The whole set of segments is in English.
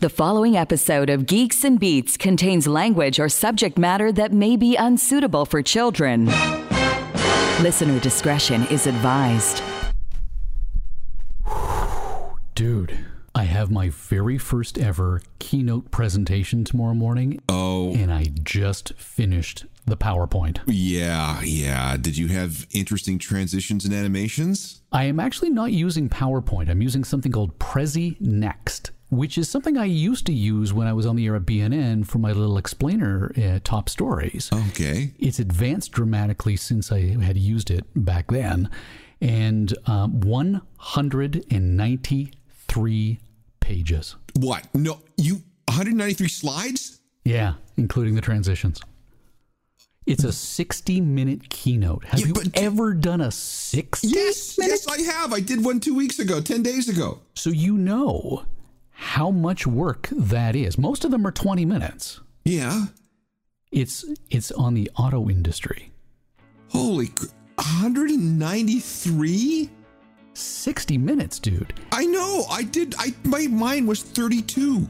The following episode of Geeks and Beats contains language or subject matter that may be unsuitable for children. Listener discretion is advised. Dude, I have my very first ever keynote presentation tomorrow morning, Oh, and I just finished the PowerPoint. yeah, yeah. Did you have interesting transitions and animations? I am actually not using PowerPoint. I'm using something called Prezi Next, which is something I used to use when I was on the air at BNN for my little explainer uh, top stories. Okay. It's advanced dramatically since I had used it back then, and um, 193 pages. What? No, you 193 slides? Yeah, including the transitions. It's a 60 minute keynote. Have Yeah, you ever done a 60 Yes, minute? yes, I have. I did one two weeks ago, 10 days ago. So you know how much work that is. Most of them are 20 minutes. Yeah. It's it's on the auto industry. Holy, cr- 193? 60 minutes, dude. I know. I did. I my mine was 32.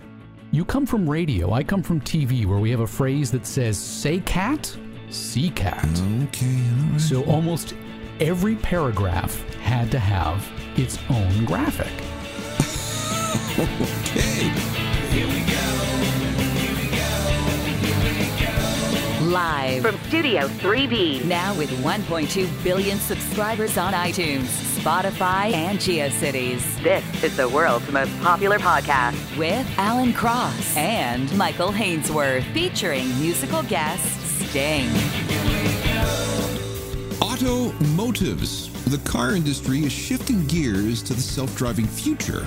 You come from radio, I come from TV where we have a phrase that says say cat, see cat. Okay. right. So almost every paragraph had to have its own graphic. Okay. Live from Studio 3B. Now with 1.2 billion subscribers on iTunes, Spotify, and GeoCities. This is the world's most popular podcast with Alan Cross and Michael Hainsworth, featuring musical guest Sting. Automotives. The car industry is shifting gears to the self-driving future.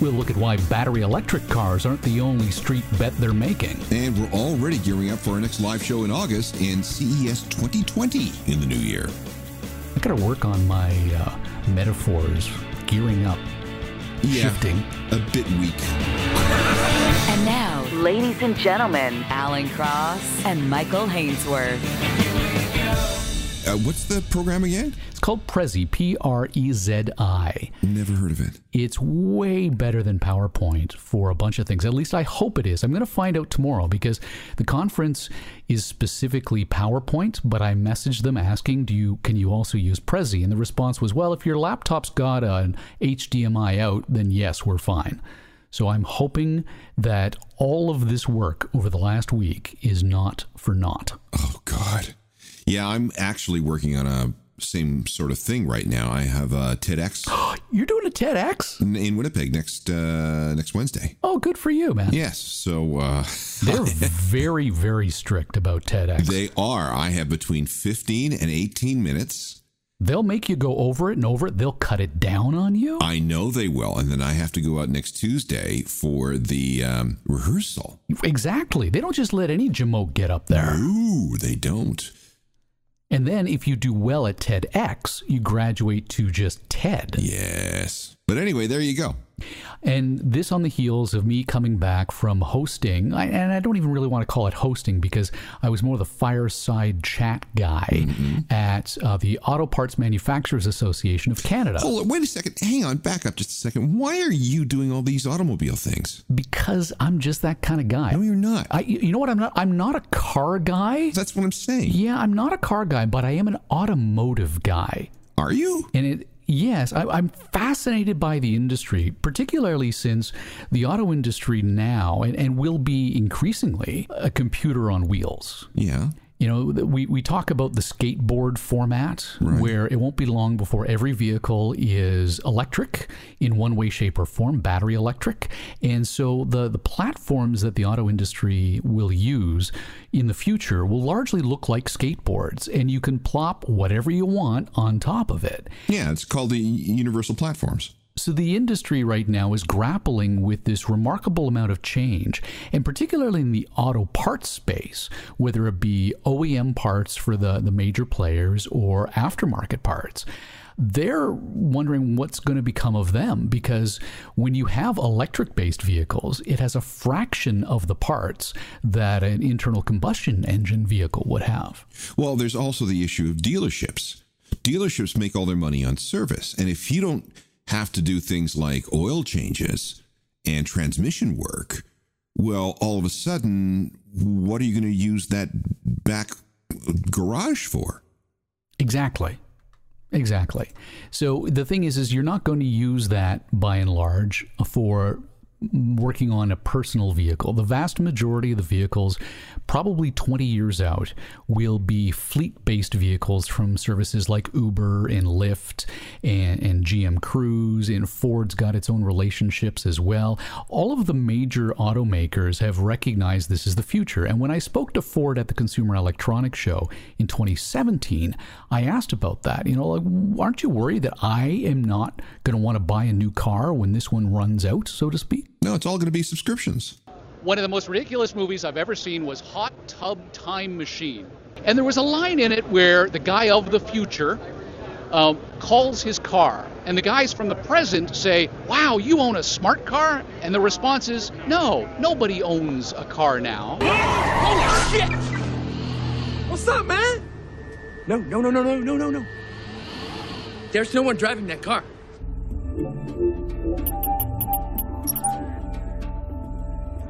We'll look at why battery electric cars aren't the only street bet they're making. And we're already gearing up for our next live show in August and CES 2020 in the new year. I gotta work on my uh, metaphors, gearing up, shifting. A bit weak. And now, ladies and gentlemen, Alan Cross and Michael Hainsworth. Uh, what's the program again? It's called Prezi, P R E Z I. Never heard of it. It's way better than PowerPoint for a bunch of things. At least I hope it is. I'm going to find out tomorrow because the conference is specifically PowerPoint, but I messaged them asking, "Do you can you also use Prezi?" And the response was, "Well, if your laptop's got an HDMI out, then yes, we're fine." So I'm hoping that all of this work over the last week is not for naught. Oh God. Yeah, I'm actually working on a same sort of thing right now. I have a TEDx You're doing a TEDx? in- in Winnipeg next uh, next Wednesday. Oh, good for you, man. Yes, so uh, They're very, very strict about TEDx. they are. I have between 15 and 18 minutes. They'll make you go over it and over it. They'll cut it down on you. I know they will, and then I have to go out next Tuesday for the um, rehearsal. Exactly. They don't just let any jamoke get up there. Ooh, they don't. And then if you do well at TEDx, you graduate to just TED. Yes. But anyway, there you go. And this on the heels of me coming back from hosting, I, and I don't even really want to call it hosting because I was more the fireside chat guy at uh, the Auto Parts Manufacturers Association of Canada. Hold on, wait a second. Hang on, back up just a second. Why are you doing all these automobile things? Because I'm just that kind of guy. No, you're not. I, you know what? I'm not. I'm not a car guy. That's what I'm saying. Yeah, I'm not a car guy, but I am an automotive guy. Are you? And it, yes, I, I'm fascinated by the industry, particularly since the auto industry now and, and will be increasingly a computer on wheels. Yeah. You know, we, we talk about the skateboard format, where it won't be long before every vehicle is electric in one way, shape, or form, battery electric. And so the, the platforms that the auto industry will use in the future will largely look like skateboards, and you can plop whatever you want on top of it. Yeah, it's called the Universal Platforms. So the industry right now is grappling with this remarkable amount of change, and particularly in the auto parts space, whether it be OEM parts for the, the major players or aftermarket parts. They're wondering what's going to become of them because when you have electric based vehicles, it has a fraction of the parts that an internal combustion engine vehicle would have. Well, there's also the issue of dealerships. Dealerships make all their money on service. And if you don't have to do things like oil changes and transmission work, well, all of a sudden, what are you going to use that back garage for? Exactly. Exactly. So the thing is, is you're not going to use that by and large for working on a personal vehicle. The vast majority of the vehicles, probably 20 years out, will be fleet based vehicles from services like Uber and Lyft and, and GM Cruise, and Ford's got its own relationships as well. All of the major automakers have recognized this is the future. And when I spoke to Ford at the Consumer Electronics Show in 2017, I asked about that. You know, like, aren't you worried that I am not going to want to buy a new car when this one runs out, so to speak? No, it's all going to be subscriptions. One of the most ridiculous movies I've ever seen was Hot Tub Time Machine. And there was a line in it where the guy of the future um, calls his car. And the guys from the present say, Wow, you own a smart car? And the response is, No, nobody owns a car now. Holy shit! What's up, man? No, no, no, no, no, no, no, no. There's no one driving that car.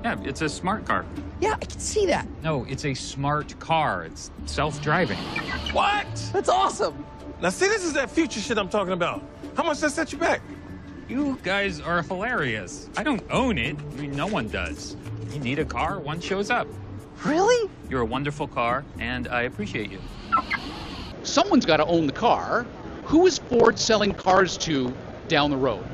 Yeah, it's a smart car. Yeah, I can see that. No, it's a smart car. It's self-driving. What? That's awesome. Now, see, this is that future shit I'm talking about. How much does that set you back? You guys are hilarious. I don't own it. I mean, no one does. You need a car, one shows up. Really? You're a wonderful car, and I appreciate you. Someone's got to own the car. Who is Ford selling cars to down the road?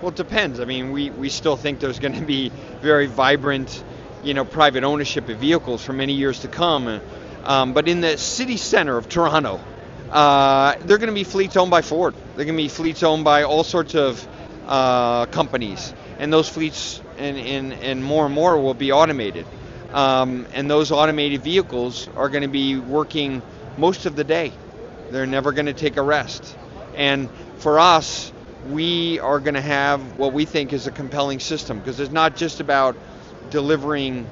Well, it depends. I mean, we, we still think there's going to be very vibrant, you know, private ownership of vehicles for many years to come. Um, but in the city center of Toronto, uh, they're going to be fleets owned by Ford. They're going to be fleets owned by all sorts of uh, companies, and those fleets and, and, and more and more will be automated. Um, and those automated vehicles are going to be working most of the day. They're never going to take a rest. And for us, we are going to have what we think is a compelling system because it's not just about delivering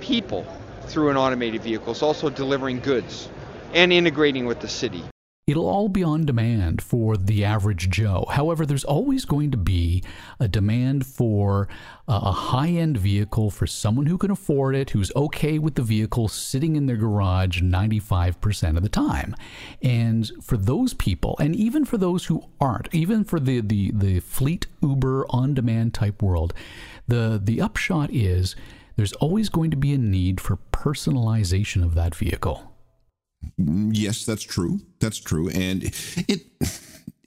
people through an automated vehicle, it's also delivering goods and integrating with the city. It'll all be on demand for the average Joe. However, there's always going to be a demand for uh, a high end vehicle for someone who can afford it, who's okay with the vehicle sitting in their garage 95% of the time. And for those people, and even for those who aren't, even for the, the, the fleet Uber on demand type world, the, the upshot is there's always going to be a need for personalization of that vehicle. Yes, that's true. That's true, and it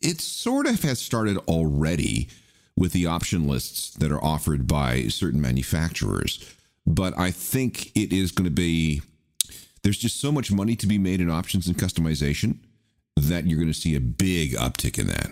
it sort of has started already with the option lists that are offered by certain manufacturers. But I think it is going to be there's just so much money to be made in options and customization that you're going to see a big uptick in that.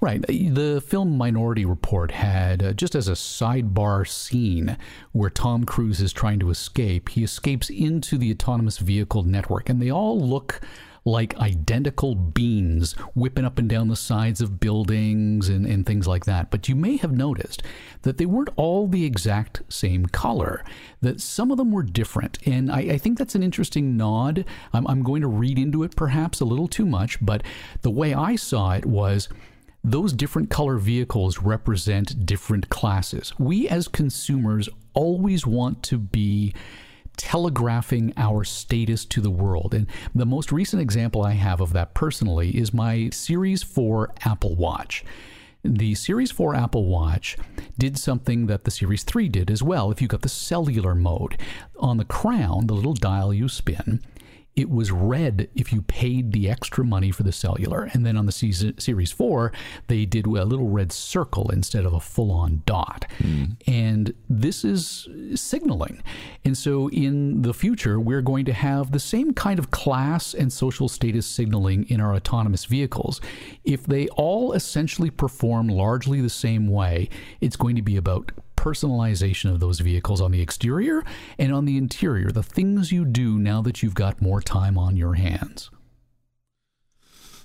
Right. The film Minority Report had, uh, just as a sidebar scene where Tom Cruise is trying to escape, he escapes into the autonomous vehicle network, and they all look like identical beans whipping up and down the sides of buildings and, and things like that. But you may have noticed that they weren't all the exact same color, that some of them were different. And I, I think that's an interesting nod. I'm, I'm going to read into it perhaps a little too much, but the way I saw it was those different color vehicles represent different classes. We as consumers always want to be telegraphing our status to the world. And the most recent example I have of that personally is my Series 4 Apple Watch. The Series 4 Apple Watch did something that the Series 3 did as well if you got the cellular mode. On the crown, the little dial you spin, it was red if you paid the extra money for the cellular. And then on the Series 4, they did a little red circle instead of a full on dot. Mm. And this is signaling. And so in the future, we're going to have the same kind of class and social status signaling in our autonomous vehicles. If they all essentially perform largely the same way, it's going to be about personalization of those vehicles on the exterior and on the interior, the things you do now that you've got more time on your hands.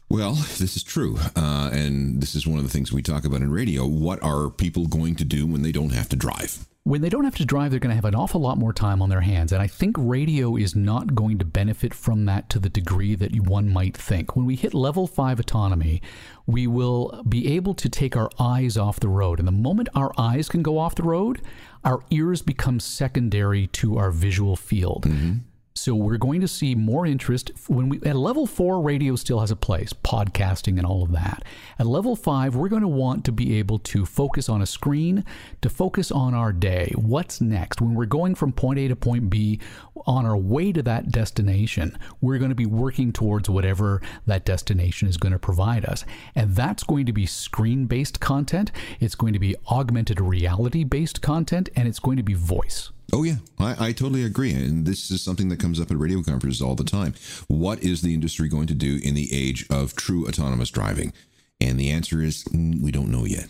Well, this is true. Uh, and this is one of the things we talk about in radio. What are people going to do when they don't have to drive? When they don't have to drive, they're going to have an awful lot more time on their hands. And I think radio is not going to benefit from that to the degree that one might think. When we hit level five autonomy, we will be able to take our eyes off the road. And the moment our eyes can go off the road, our ears become secondary to our visual field. Mm-hmm. So we're going to see more interest when we at level 4 radio still has a place, podcasting and all of that. At level 5, we're going to want to be able to focus on a screen, to focus on our day. What's next? When we're going from point A to point B on our way to that destination, we're going to be working towards whatever that destination is going to provide us. And that's going to be screen-based content, it's going to be augmented reality-based content, and it's going to be voice. Oh, yeah, I, I, totally agree. And this is something that comes up at radio conferences all the time. What is the industry going to do in the age of true autonomous driving? And the answer is mm, we don't know yet.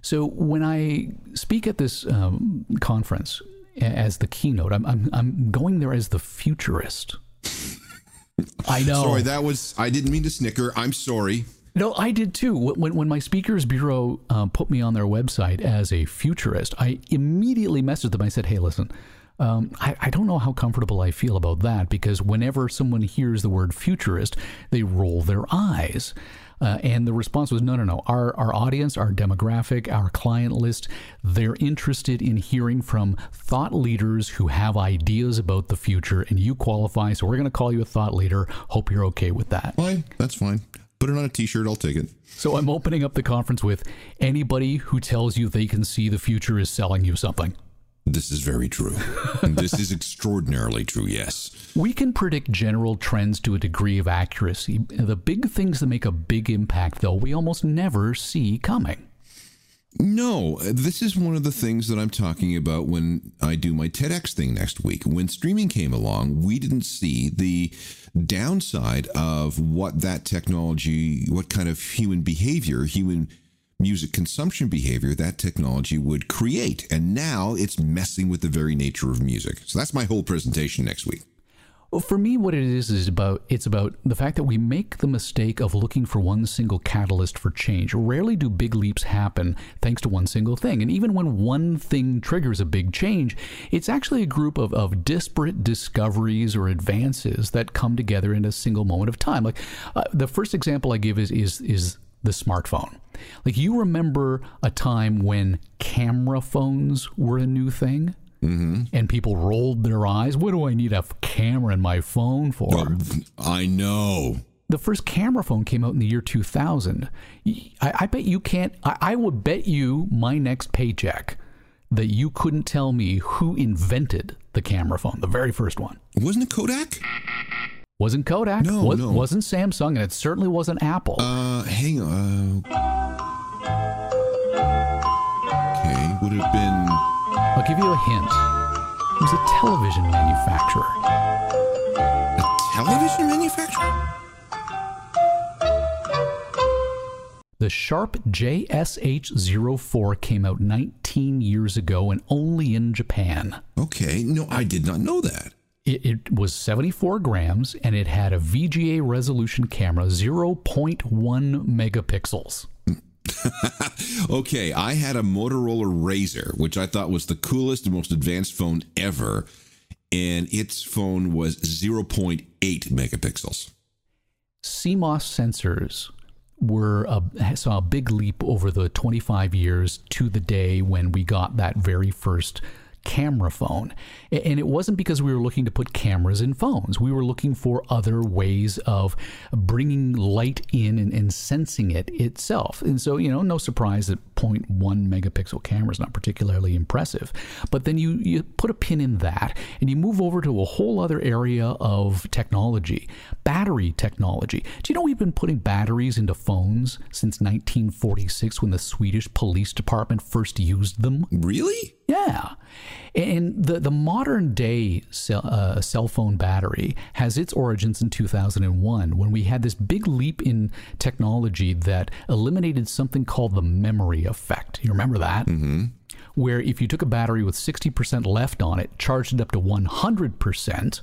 So when I speak at this um, conference as the keynote, I'm, I'm, I'm going there as the futurist. I know. Sorry, that was, I didn't mean to snicker. I'm sorry. No, I did too. When, when my speakers bureau um, put me on their website as a futurist, I immediately messaged them. I said, "Hey, listen, um, I, I, don't know how comfortable I feel about that because whenever someone hears the word futurist, they roll their eyes." Uh, and the response was, no, no, no. Our, our audience, our demographic, our client list, they're interested in hearing from thought leaders who have ideas about the future, and you qualify. So we're going to call you a thought leader. Hope you're okay with that. Fine. That's fine. Put it on a t-shirt, I'll take it. So I'm opening up the conference with anybody who tells you they can see the future is selling you something. This is very true. this is extraordinarily true, yes. We can predict general trends to a degree of accuracy. The big things that make a big impact, though, we almost never see coming. No, this is one of the things that I'm talking about when I do my TEDx thing next week. When streaming came along, we didn't see the downside of what that technology, what kind of human behavior, human music consumption behavior that technology would create. And now it's messing with the very nature of music. So that's my whole presentation next week. For me, what it is is about it's about the fact that we make the mistake of looking for one single catalyst for change. Rarely do big leaps happen thanks to one single thing. And even when one thing triggers a big change, it's actually a group of, of disparate discoveries or advances that come together in a single moment of time. Like uh, the first example I give is is is the smartphone. Like you remember a time when camera phones were a new thing? Mm-hmm. And people rolled their eyes. What do I need a camera in my phone for? Oh, I know. The first camera phone came out in the year 2000. I, I bet you can't, I, I would bet you my next paycheck that you couldn't tell me who invented the camera phone, the very first one. Wasn't it Kodak? Wasn't Kodak. No, was, no. Wasn't Samsung, and it certainly wasn't Apple. Uh, hang on. Okay, would have been give you a hint. It was a television manufacturer. A television manufacturer? The Sharp JSH04 came out 19 years ago and only in Japan. Okay, no, I did not know that. It, it, was 74 grams and it had a VGA resolution camera, 0.1 megapixels. okay, I had a Motorola Razr, which I thought was the coolest and most advanced phone ever, and its phone was 0.8 megapixels. CMOS sensors were a, saw a big leap over the 25 years to the day when we got that very first camera phone. And it wasn't because we were looking to put cameras in phones. We were looking for other ways of bringing light in and, and sensing it itself. And so, you know, no surprise that 0.1 megapixel camera is not particularly impressive. But then you, you put a pin in that and you move over to a whole other area of technology battery technology. Do you know we've been putting batteries into phones since 1946 when the Swedish police department first used them? Really? Yeah. And the, the modern day cell, uh, cell phone battery has its origins in 2001 when we had this big leap in technology that eliminated something called the memory effect. You remember that? Mm-hmm. Where if you took a battery with 60% left on it, charged it up to 100%,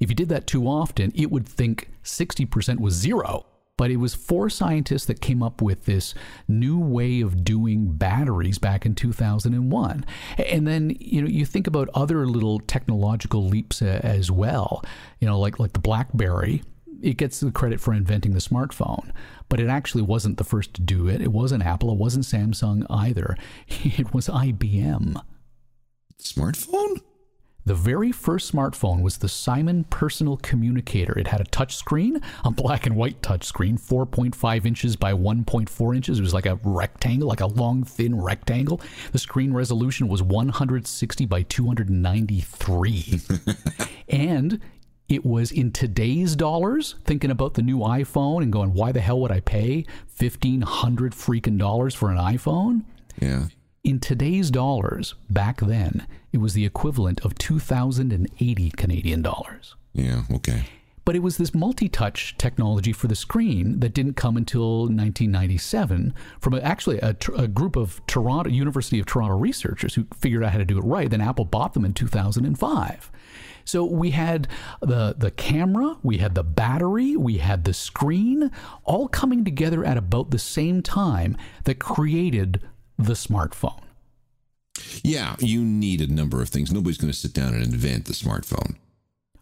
if you did that too often, it would think 60% was zero But it was four scientists that came up with this new way of doing batteries back in 2001. And then, you know, you think about other little technological leaps uh, as well, you know, like, like the Blackberry. It gets the credit for inventing the smartphone, but it actually wasn't the first to do it. It wasn't Apple, it wasn't Samsung either. It was IBM. Smartphone? The very first smartphone was the Simon Personal Communicator. It had a touch screen, a black and white touch screen, 4.5 inches by 1.4 inches. It was like a rectangle, like a long, thin rectangle. The screen resolution was 160 by 293. and it was in today's dollars, thinking about the new iPhone and going, why the hell would I pay 1500 freaking dollars for an iPhone? Yeah. In today's dollars, back then, it was the equivalent of 2,080 Canadian dollars. Yeah, okay. But it was this multi touch technology for the screen that didn't come until 1997 from a, actually a, a, group of Toronto, University of Toronto researchers who figured out how to do it right. Then Apple bought them in 2005. So we had the, the camera, we had the battery, we had the screen, all coming together at about the same time that created the smartphone. Yeah, you need a number of things. Nobody's going to sit down and invent the smartphone.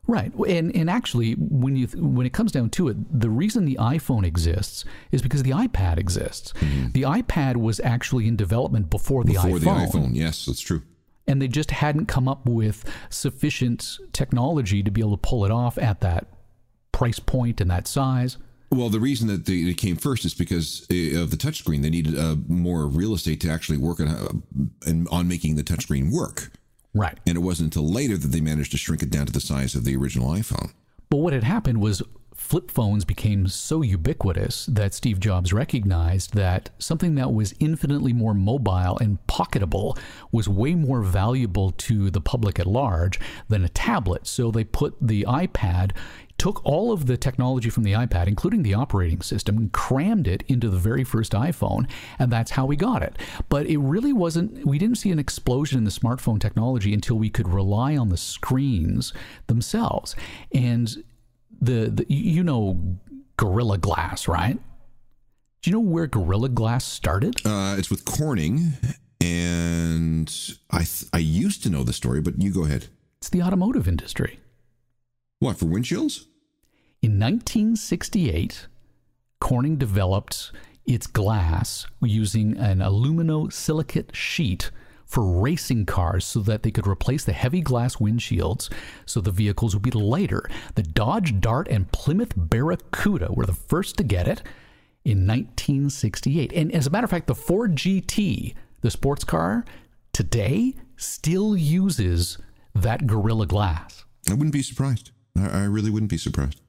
Right, and and actually, when you when it comes down to it, the reason the iPhone exists is because the iPad exists. Mm-hmm. The iPad was actually in development before the before iPhone. Before the iPhone, yes, that's true. And they just hadn't come up with sufficient technology to be able to pull it off at that price point and that size. Well, the reason that they, came first is because uh, of the touchscreen. They needed uh, more real estate to actually work on, uh, on making the touchscreen work. Right. And it wasn't until later that they managed to shrink it down to the size of the original iPhone. But what had happened was flip phones became so ubiquitous that Steve Jobs recognized that something that was infinitely more mobile and pocketable was way more valuable to the public at large than a tablet. So they put the iPad took all of the technology from the iPad, including the operating system, and crammed it into the very first iPhone, and that's how we got it. But it really wasn't, we didn't see an explosion in the smartphone technology until we could rely on the screens themselves. And the, the you know, Gorilla Glass, right? Do you know where Gorilla Glass started? Uh, it's with Corning, and I th- I used to know the story, but you go ahead. It's the automotive industry. What, for windshields? In 1968, Corning developed its glass using an aluminosilicate sheet for racing cars so that they could replace the heavy glass windshields so the vehicles would be lighter. The Dodge Dart and Plymouth Barracuda were the first to get it in 1968. And as a matter of fact, the Ford GT, the sports car, today still uses that Gorilla Glass. I wouldn't be surprised. I, I really wouldn't be surprised.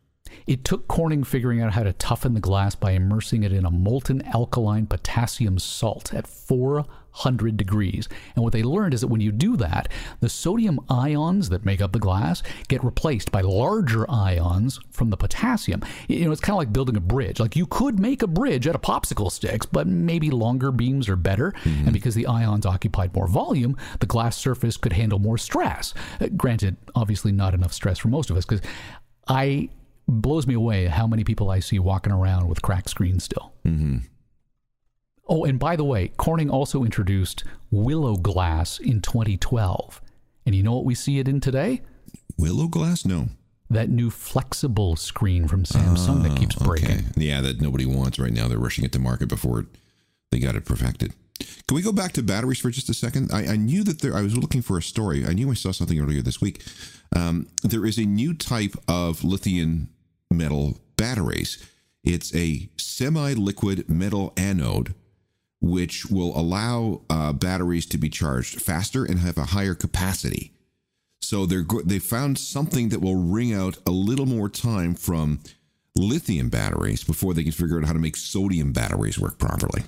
It took Corning figuring out how to toughen the glass by immersing it in a molten alkaline potassium salt at 400 degrees. And what they learned is that when you do that, the sodium ions that make up the glass get replaced by larger ions from the potassium. You know, it's kind of like building a bridge. Like you could make a bridge out of popsicle sticks, but maybe longer beams are better. Mm-hmm. And because the ions occupied more volume, the glass surface could handle more stress. Uh, granted, obviously not enough stress for most of us because I blows me away how many people I see walking around with cracked screens still. Mm-hmm. Oh, and by the way, Corning also introduced Willow Glass in 2012. And you know what we see it in today? Willow Glass? No. That new flexible screen from Samsung that keeps ah, breaking. Okay. Yeah, that nobody wants right now. They're rushing it to market before they got it perfected. Can we go back to batteries for just a second? I, I knew that there, I was looking for a story. I knew I saw something earlier this week. Um, there is a new type of lithium metal batteries. It's a semi liquid metal anode, which will allow uh, batteries to be charged faster and have a higher capacity. So they're go- they found something that will wring out a little more time from lithium batteries before they can figure out how to make sodium batteries work properly.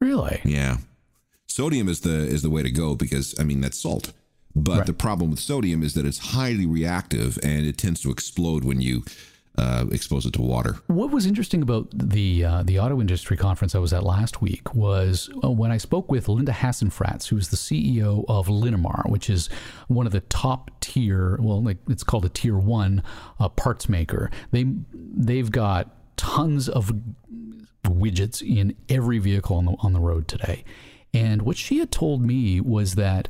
Really? Yeah. Sodium is the is the way to go because I mean that's salt. But right. the problem with sodium is that it's highly reactive and it tends to explode when you uh, expose it to water. What was interesting about the uh, the auto industry conference I was at last week was uh, when I spoke with Linda Hasenfratz, who's the CEO of Linamar, which is one of the top tier. Well, like it's called a tier one uh, parts maker. They they've got tons of widgets in every vehicle on the on the road today. And what she had told me was that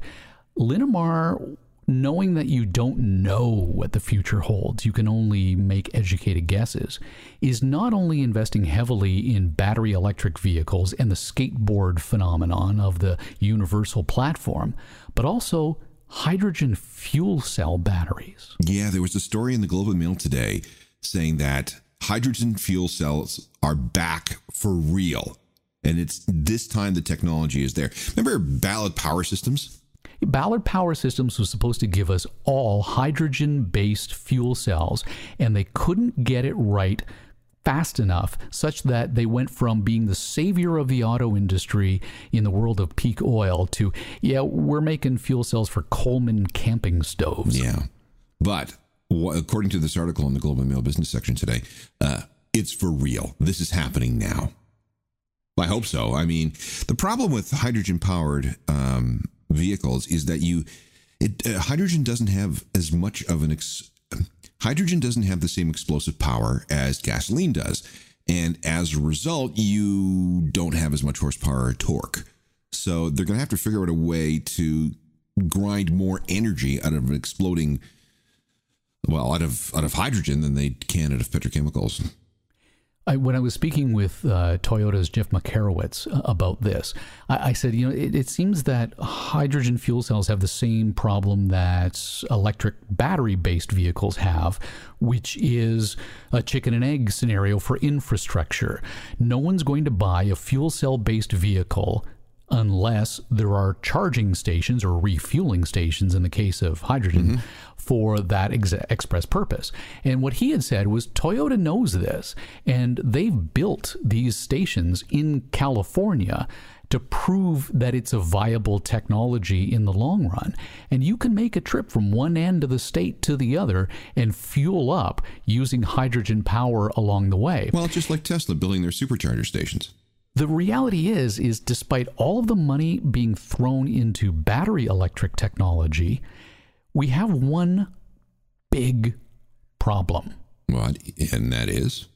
Linamar knowing that you don't know what the future holds, you can only make educated guesses, is not only investing heavily in battery electric vehicles and the skateboard phenomenon of the universal platform, but also hydrogen fuel cell batteries. Yeah, there was a story in the Globe and Mail today saying that hydrogen fuel cells are back for real. And it's this time the technology is there. Remember Ballard Power Systems? Ballard Power Systems was supposed to give us all hydrogen based fuel cells, and they couldn't get it right fast enough such that they went from being the savior of the auto industry in the world of peak oil to, yeah, we're making fuel cells for Coleman camping stoves. Yeah. But according to this article in the Globe and Mail business section today, uh, it's for real. This is happening now. I hope so. I mean, the problem with hydrogen powered um, vehicles is that you it, uh, hydrogen doesn't have as much of an ex, hydrogen doesn't have the same explosive power as gasoline does. And as a result you don't have as much horsepower or torque. So they're going to have to figure out a way to grind more energy out of an exploding well out of out of hydrogen than they can out of petrochemicals I, when I was speaking with uh, Toyota's Jeff Makarowicz uh, about this, I, I said, you know, it, it, seems that hydrogen fuel cells have the same problem that electric battery based vehicles have, which is a chicken and egg scenario for infrastructure. No one's going to buy a fuel cell based vehicle unless there are charging stations or refueling stations in the case of hydrogen mm-hmm. For that ex- express purpose. And what he had said was Toyota knows this, and they've built these stations in California to prove that it's a viable technology in the long run. And you can make a trip from one end of the state to the other and fuel up using hydrogen power along the way. Well, it's just like Tesla building their supercharger stations. The reality is is despite all of the money being thrown into battery electric technology, we have one big problem. What? And that is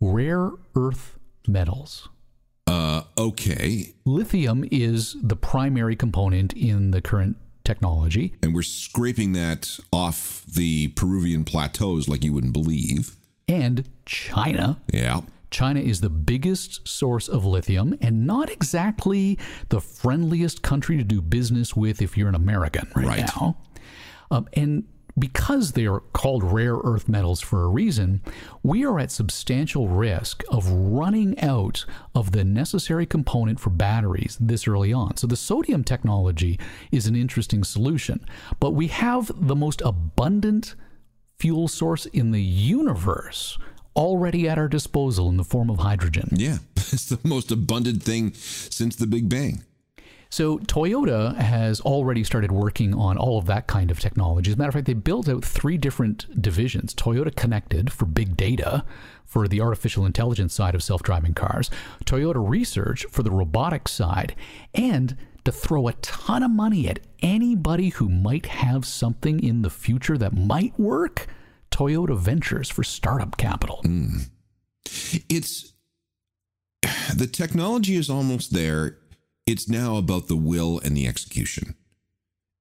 rare earth metals. Uh, okay. Lithium is the primary component in the current technology. And we're scraping that off the Peruvian plateaus like you wouldn't believe. And China. Yeah. China is the biggest source of lithium and not exactly the friendliest country to do business with if you're an American right, right. now. Um, and because they are called rare earth metals for a reason, we are at substantial risk of running out of the necessary component for batteries this early on. So the sodium technology is an interesting solution, but we have the most abundant fuel source in the universe already at our disposal in the form of hydrogen. Yeah, it's the most abundant thing since the Big Bang. So Toyota has already started working on all of that kind of technology. As a matter of fact, they built out three different divisions: Toyota Connected for big data, for the artificial intelligence side of self-driving cars, Toyota Research for the robotics side, and to throw a ton of money at anybody who might have something in the future that might work Toyota Ventures for startup capital. Mm. It's the technology is almost there. It's now about the will and the execution.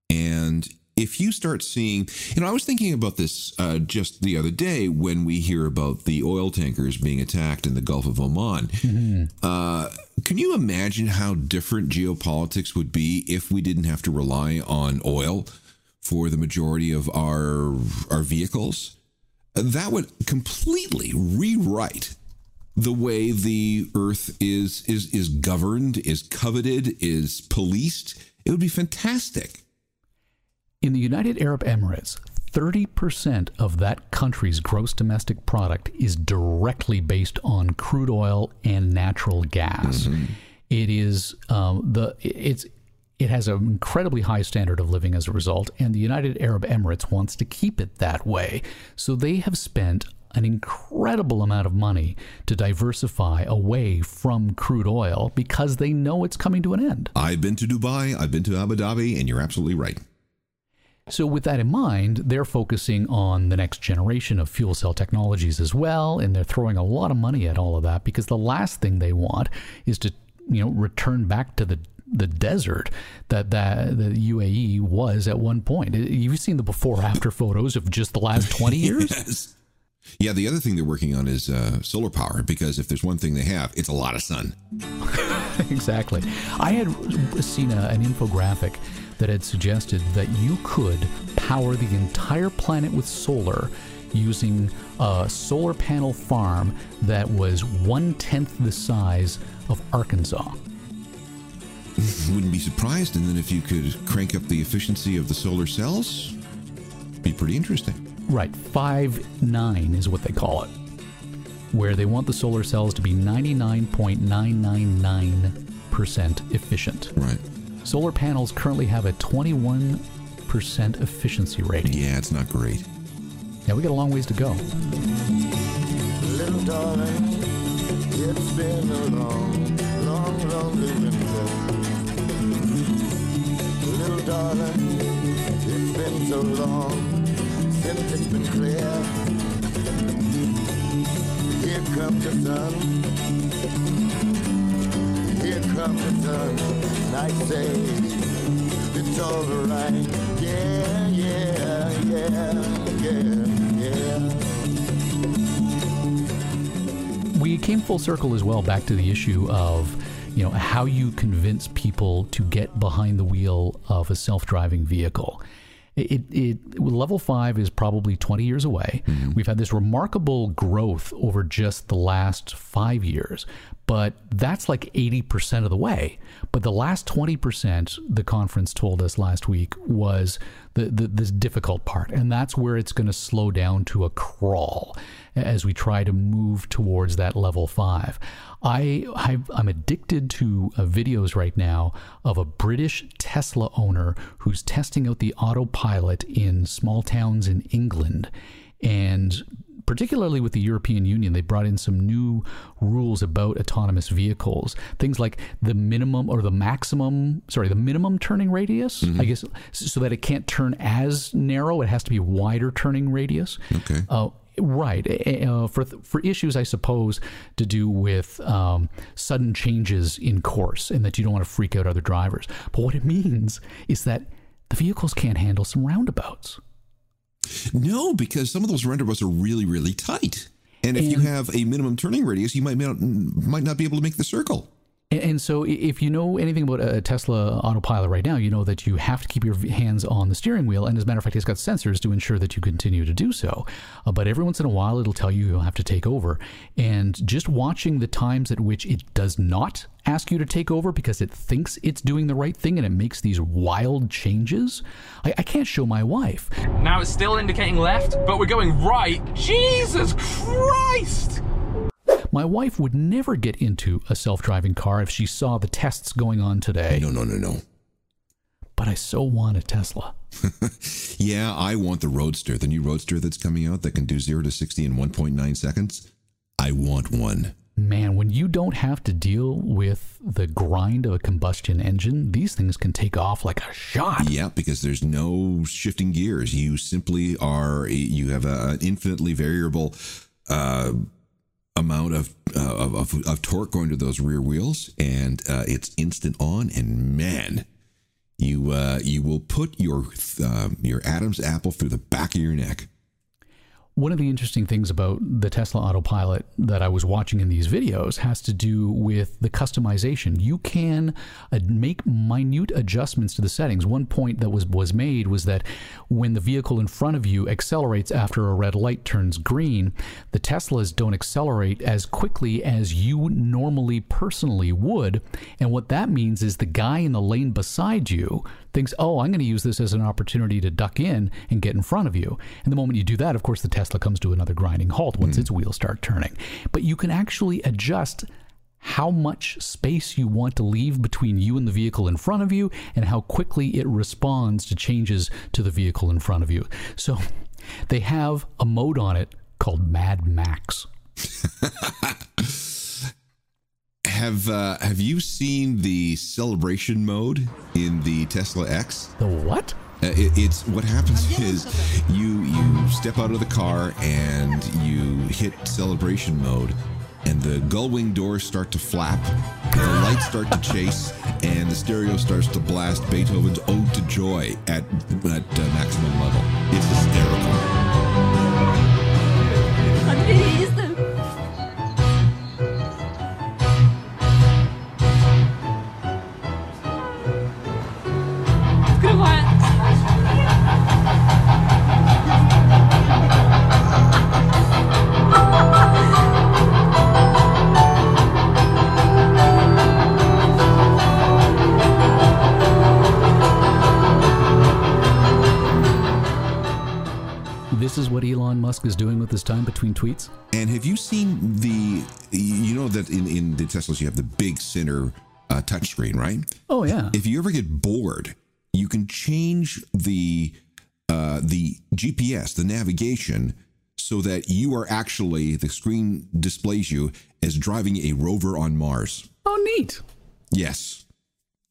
And if you start seeing, you know, I was thinking about this uh, just the other day when we hear about the oil tankers being attacked in the Gulf of Oman. Mm-hmm. Uh, can you imagine how different geopolitics would be if we didn't have to rely on oil for the majority of our our vehicles? that would completely rewrite the way the earth is is is governed, is coveted, is policed. It would be fantastic. In the United Arab Emirates, 30% of that country's gross domestic product is directly based on crude oil and natural gas. Mm-hmm. It is um, the it's it has an incredibly high standard of living as a result, and the United Arab Emirates wants to keep it that way. So they have spent an incredible amount of money to diversify away from crude oil because they know it's coming to an end. I've been to Dubai, I've been to Abu Dhabi, and you're absolutely right. So, with that in mind, they're focusing on the next generation of fuel cell technologies as well, and they're throwing a lot of money at all of that because the last thing they want is to, you know, return back to the the desert that that the UAE was at one point. You've seen the before after photos of just the last 20 years. yes. Yeah, the other thing they're working on is uh, solar power because if there's one thing they have, it's a lot of sun. exactly. I had seen a, an infographic that had suggested that you could power the entire planet with solar using a solar panel farm that was one tenth the size of Arkansas. Wouldn't be surprised, and then if you could crank up the efficiency of the solar cells, be pretty interesting. Right, five nine is what they call it, where they want the solar cells to be ninety nine point nine nine nine percent efficient. Right. Solar panels currently have a 21% efficiency rating. Yeah, it's not great. Yeah, we got a long ways to go. Little darling, it's been clear. Here comes the sun. Here comes the sun. It's alright. Yeah, yeah, yeah, yeah, yeah. We came full circle as well back to the issue of you know how you convince people to get behind the wheel of a self-driving vehicle. It, it, level five is probably 20 years away. Mm-hmm. We've had this remarkable growth over just the last five years, but that's like 80% of the way. But the last 20%, the conference told us last week, was the, the this difficult part. And that's where it's going to slow down to a crawl as we try to move towards that level five. I, i am addicted to uh, videos right now of a British Tesla owner who's testing out the autopilot in small towns in England. And particularly with the European Union, they brought in some new rules about autonomous vehicles. Things like the minimum or the maximum, sorry, the minimum turning radius, mm-hmm. I guess, so that it can't turn as narrow. It has to be wider turning radius. Okay. Uh, Right. Uh, for for issues, I suppose, to do with um, sudden changes in course, and that you don't want to freak out other drivers. But what it means is that the vehicles can't handle some roundabouts. No, because some of those roundabouts are really, really tight. And if and, you have a minimum turning radius, you might not, might not be able to make the circle. And so, if you know anything about a Tesla autopilot right now, you know that you have to keep your hands on the steering wheel. And as a matter of fact, it's got sensors to ensure that you continue to do so. Uh, but every once in a while, it'll tell you you'll have to take over. And just watching the times at which it does not ask you to take over because it thinks it's doing the right thing and it makes these wild changes, I, I can't show my wife. Now it's still indicating left, but we're going right. Jesus Christ! My wife would never get into a self driving car if she saw the tests going on today. No, no, no, no. But I so want a Tesla. yeah, I want the Roadster, the new Roadster that's coming out that can do 0 to 60 in 1.9 seconds. I want one. Man, when you don't have to deal with the grind of a combustion engine, these things can take off like a shot. Yeah, because there's no shifting gears. You simply are, you have an infinitely variable uh, amount of, uh, of, of, of, torque going to those rear wheels, and uh, it's instant on. And man, you uh, you will put your uh, your Adam's apple through the back of your neck. One of the interesting things about the Tesla autopilot that I was watching in these videos has to do with the customization. You can uh, make minute adjustments to the settings. One point that was was made was that when the vehicle in front of you accelerates after a red light turns green, the Teslas don't accelerate as quickly as you normally personally would. And what that means is the guy in the lane beside you thinks, oh, I'm going to use this as an opportunity to duck in and get in front of you. And the moment you do that, of course, the Tesla comes to another grinding halt once mm. its wheels start turning. But you can actually adjust how much space you want to leave between you and the vehicle in front of you and how quickly it responds to changes to the vehicle in front of you. So they have a mode on it called Mad Max. have uh, have you seen the celebration mode in the Tesla X? The what? Uh, it, it's what happens is you you step out of the car and you hit celebration mode, and the gull wing doors start to flap, the lights start to chase, and the stereo starts to blast Beethoven's Ode to Joy at at uh, maximum level. It's hysterical. Center uh, touchscreen, right? Oh yeah. If you ever get bored, you can change the uh, the GPS, the navigation, so that you are actually the screen displays you as driving a rover on Mars. Oh, neat. Yes.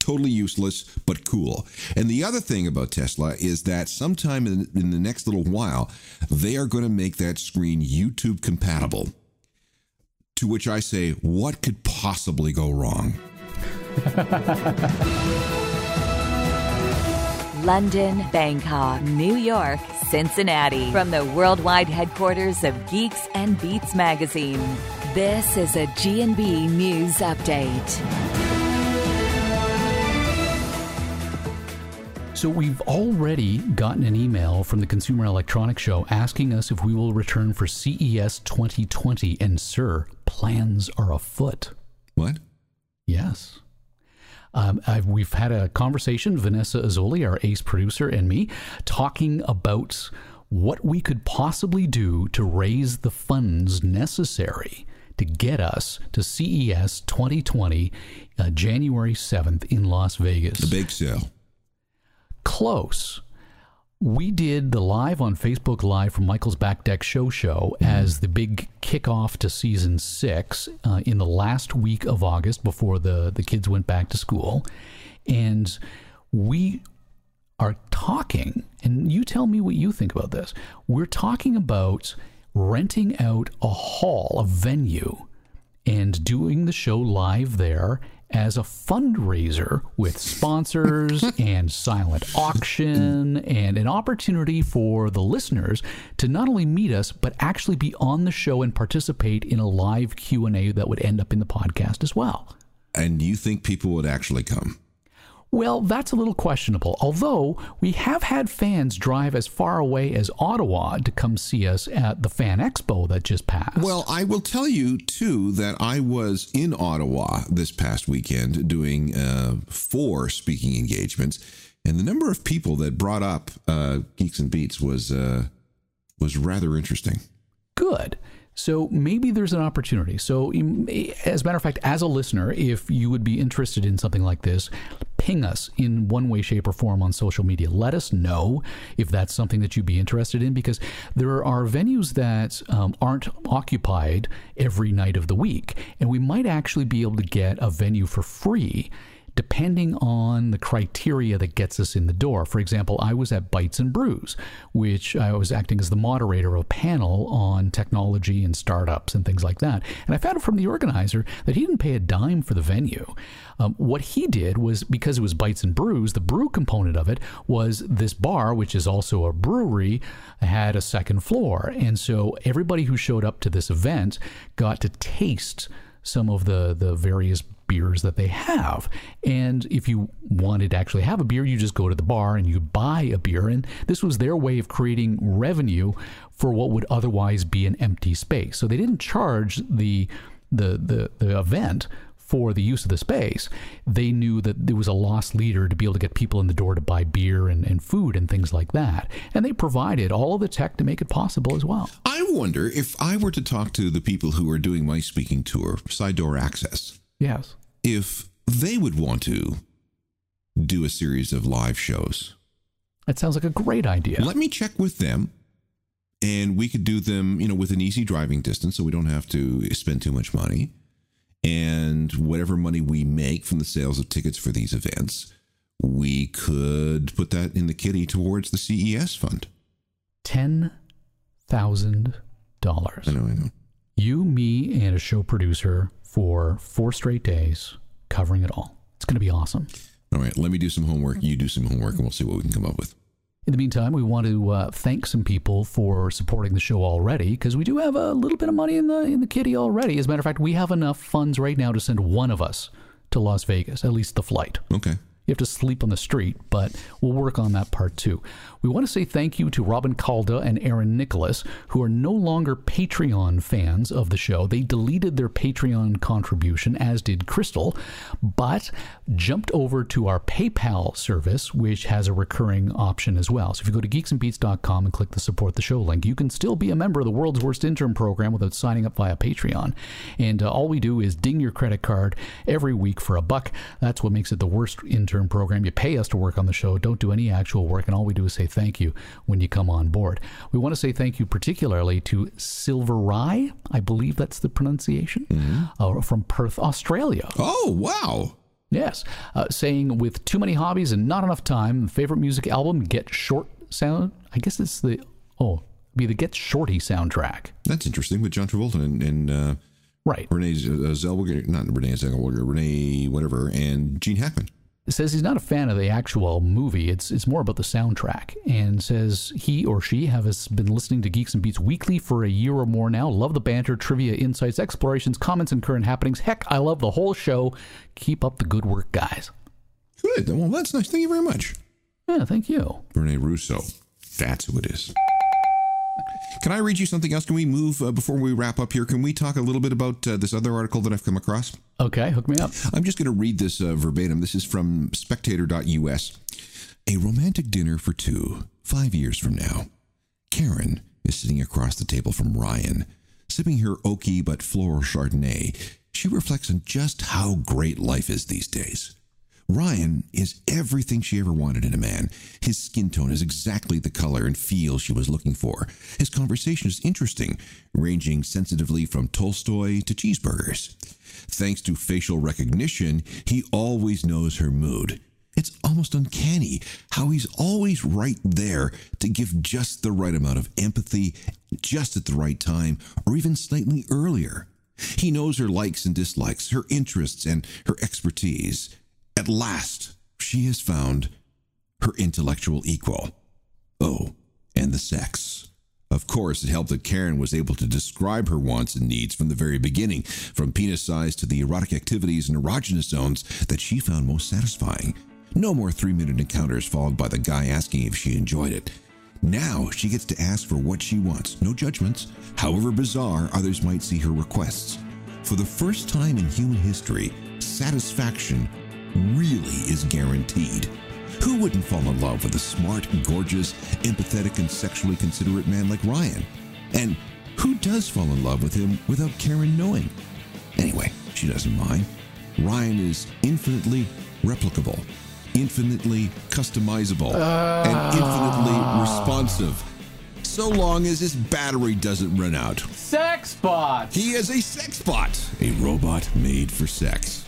Totally useless, but cool. And the other thing about Tesla is that sometime in, in the next little while, they are going to make that screen YouTube compatible. To which I say, what could possibly go wrong? London, Bangkok, New York, Cincinnati. From the worldwide headquarters of Geeks and Beats magazine, this is a G&B News Update. So we've already gotten an email from the Consumer Electronics Show asking us if we will return for CES 2020, and sir, plans are afoot. What? Yes. Um, I've, we've had a conversation, Vanessa Azzoli, our ace producer, and me, talking about what we could possibly do to raise the funds necessary to get us to CES 2020, uh, January 7th in Las Vegas. The big sale. Close. We did the live on Facebook Live from Michael's Back Deck Show Show as the big kickoff to season six uh, in the last week of August before the, the kids went back to school. And we are talking, and you tell me what you think about this. We're talking about renting out a hall, a venue, and doing the show live there as a fundraiser with sponsors and silent auction and an opportunity for the listeners to not only meet us but actually be on the show and participate in a live Q&A that would end up in the podcast as well. And you think people would actually come? Well, that's a little questionable. Although we have had fans drive as far away as Ottawa to come see us at the Fan Expo that just passed. Well, I will tell you too that I was in Ottawa this past weekend doing uh, four speaking engagements, and the number of people that brought up uh, Geeks and Beats was uh, was rather interesting. Good. So maybe there's an opportunity. So, as a matter of fact, as a listener, if you would be interested in something like this, ping us in one way, shape, or form on social media. Let us know if that's something that you'd be interested in because there are venues that um, aren't occupied every night of the week. And we might actually be able to get a venue for free depending on the criteria that gets us in the door. For example, I was at Bites and Brews, which I was acting as the moderator of a panel on technology and startups and things like that. And I found out from the organizer that he didn't pay a dime for the venue. Um, what he did was because it was Bites and Brews, the brew component of it was this bar, which is also a brewery, had a second floor. And so everybody who showed up to this event got to taste some of the, the various beers that they have. And if you wanted to actually have a beer, you just go to the bar and you buy a beer. And this was their way of creating revenue for what would otherwise be an empty space. So they didn't charge the the the, the event for the use of the space. They knew that there was a lost leader to be able to get people in the door to buy beer and, and food and things like that. And they provided all the tech to make it possible as well. I wonder if I were to talk to the people who are doing my speaking tour, Side Door Access. Yes. If they would want to do a series of live shows. That sounds like a great idea. Let me check with them and we could do them, you know, with an easy driving distance so we don't have to spend too much money. And whatever money we make from the sales of tickets for these events, we could put that in the kitty towards the CES fund. Ten thousand dollars. I know, I know. You, me, and a show producer for four straight days, covering it all. It's going to be awesome. All right, let me do some homework. You do some homework, and we'll see what we can come up with. In the meantime, we want to uh, thank some people for supporting the show already because we do have a little bit of money in the in the kitty already. As a matter of fact, we have enough funds right now to send one of us to Las Vegas, at least the flight. Okay. You have to sleep on the street, but we'll work on that part too. We want to say thank you to Robin Calda and Aaron Nicholas, who are no longer Patreon fans of the show. They deleted their Patreon contribution, as did Crystal, but jumped over to our PayPal service, which has a recurring option as well. So if you go to geeksandbeats.com and click the support the show link, you can still be a member of the world's worst intern program without signing up via Patreon. And uh, all we do is ding your credit card every week for a buck. That's what makes it the worst intern program. You pay us to work on the show, don't do any actual work, and all we do is say thank you when you come on board. We want to say thank you particularly to Silver Eye, I believe that's the pronunciation, uh, from Perth, Australia. Oh, wow. Yes, uh, saying with too many hobbies and not enough time, favorite music album Get Short sound. I guess it's the oh, be the Get Shorty soundtrack. That's interesting with John Travolta and, and uh, right Renee uh, Zellweger, not Renee Zellweger, Renee whatever, and Gene Hackman. Says he's not a fan of the actual movie. It's it's more about the soundtrack, and says he or she has been listening to Geeks and Beats weekly for a year or more now. Love the banter, trivia, insights, explorations, comments, and current happenings. Heck, I love the whole show. Keep up the good work, guys. Good. Well, that's nice. Thank you very much. Yeah, thank you. Renee Russo. That's who it is. Can I read you something else? Can we move uh, before we wrap up here? Can we talk a little bit about uh, this other article that I've come across? Okay, hook me up. I'm just going to read this uh, verbatim. This is from spectator.us. A romantic dinner for two, five years from now. Karen is sitting across the table from Ryan, sipping her oaky but floral Chardonnay. She reflects on just how great life is these days. Ryan is everything she ever wanted in a man. His skin tone is exactly the color and feel she was looking for. His conversation is interesting, ranging sensitively from Tolstoy to cheeseburgers. Thanks to facial recognition, he always knows her mood. It's almost uncanny how he's always right there to give just the right amount of empathy, just at the right time, or even slightly earlier. He knows her likes and dislikes, her interests, and her expertise. At last, she has found her intellectual equal. Oh, and the sex. Of course, it helped that Karen was able to describe her wants and needs from the very beginning, from penis size to the erotic activities and erogenous zones that she found most satisfying. No more three minute encounters followed by the guy asking if she enjoyed it. Now she gets to ask for what she wants, no judgments, however bizarre others might see her requests. For the first time in human history, satisfaction really is guaranteed. Who wouldn't fall in love with a smart, gorgeous, empathetic, and sexually considerate man like Ryan? And who does fall in love with him without Karen knowing? Anyway, she doesn't mind. Ryan is infinitely replicable, infinitely customizable, and infinitely responsive. So long as his battery doesn't run out. Sex bot. He is a sex bot, a robot made for sex.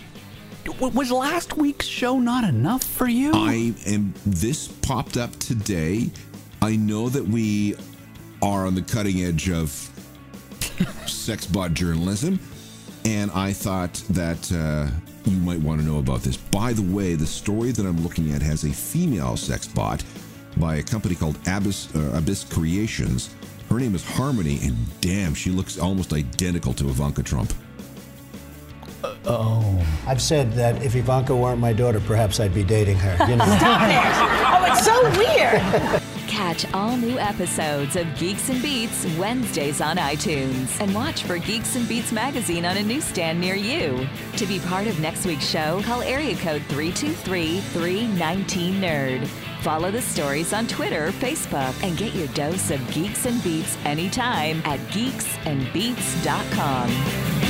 Was last week's show not enough for you? I am. This popped up today. I know that we are on the cutting edge of sex bot journalism, and I thought that uh, you might want to know about this. By the way, the story that I'm looking at has a female sex bot by a company called Abyss, uh, Abyss Creations. Her name is Harmony, and damn, she looks almost identical to Ivanka Trump. Oh. I've said that if Ivanka weren't my daughter, perhaps I'd be dating her. You know. Oh, it's so weird. Catch all new episodes of Geeks and Beats Wednesdays on iTunes and watch for Geeks and Beats magazine on a newsstand near you. To be part of next week's show, call area code 323 319 Nerd. Follow the stories on Twitter, Facebook, and get your dose of Geeks and Beats anytime at geeksandbeats.com.